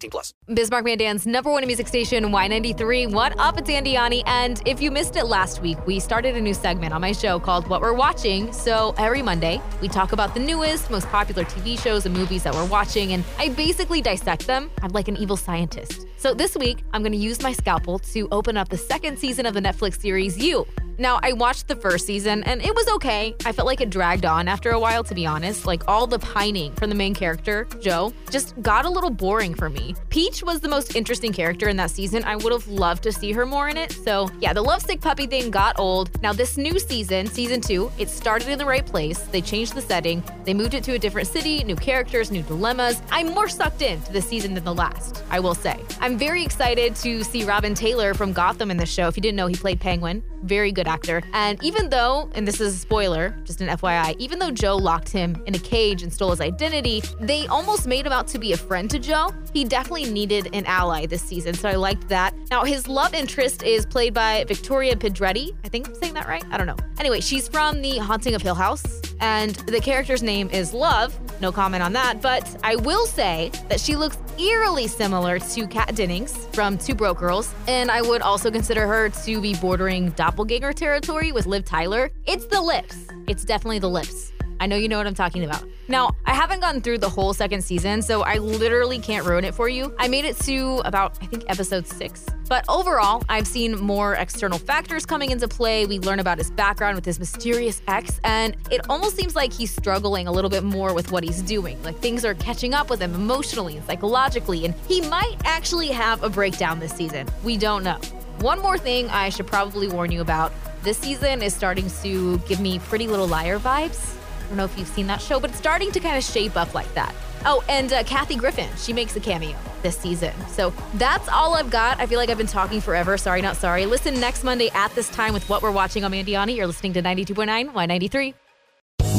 18 plus. Bismarck Mandan's number one music station, Y93. What up? It's Andiani. And if you missed it last week, we started a new segment on my show called What We're Watching. So every Monday, we talk about the newest, most popular TV shows and movies that we're watching, and I basically dissect them. I'm like an evil scientist. So this week, I'm going to use my scalpel to open up the second season of the Netflix series You. Now, I watched the first season and it was okay. I felt like it dragged on after a while, to be honest. Like all the pining from the main character, Joe, just got a little boring for me. Peach was the most interesting character in that season. I would have loved to see her more in it. So, yeah, the lovesick puppy thing got old. Now, this new season, season two, it started in the right place. They changed the setting, they moved it to a different city, new characters, new dilemmas. I'm more sucked into this season than the last, I will say. I'm very excited to see Robin Taylor from Gotham in the show. If you didn't know, he played Penguin. Very good actor. And even though, and this is a spoiler, just an FYI, even though Joe locked him in a cage and stole his identity, they almost made him out to be a friend to Joe. He definitely needed an ally this season, so I liked that. Now, his love interest is played by Victoria Pedretti. I think I'm saying that right. I don't know. Anyway, she's from The Haunting of Hill House, and the character's name is Love. No comment on that, but I will say that she looks eerily similar to Kat Dennings from Two Broke Girls, and I would also consider her to be bordering doppelganger territory with Liv Tyler. It's the lips. It's definitely the lips. I know you know what I'm talking about. Now, I haven't gotten through the whole second season, so I literally can't ruin it for you. I made it to about, I think, episode six. But overall, I've seen more external factors coming into play. We learn about his background with his mysterious ex, and it almost seems like he's struggling a little bit more with what he's doing. Like things are catching up with him emotionally and psychologically, and he might actually have a breakdown this season. We don't know. One more thing I should probably warn you about this season is starting to give me Pretty Little Liar vibes. I don't know if you've seen that show, but it's starting to kind of shape up like that. Oh, and uh, Kathy Griffin, she makes a cameo this season. So that's all I've got. I feel like I've been talking forever. Sorry, not sorry. Listen next Monday at this time with what we're watching on Mandiani. You're listening to 92.9 Y93.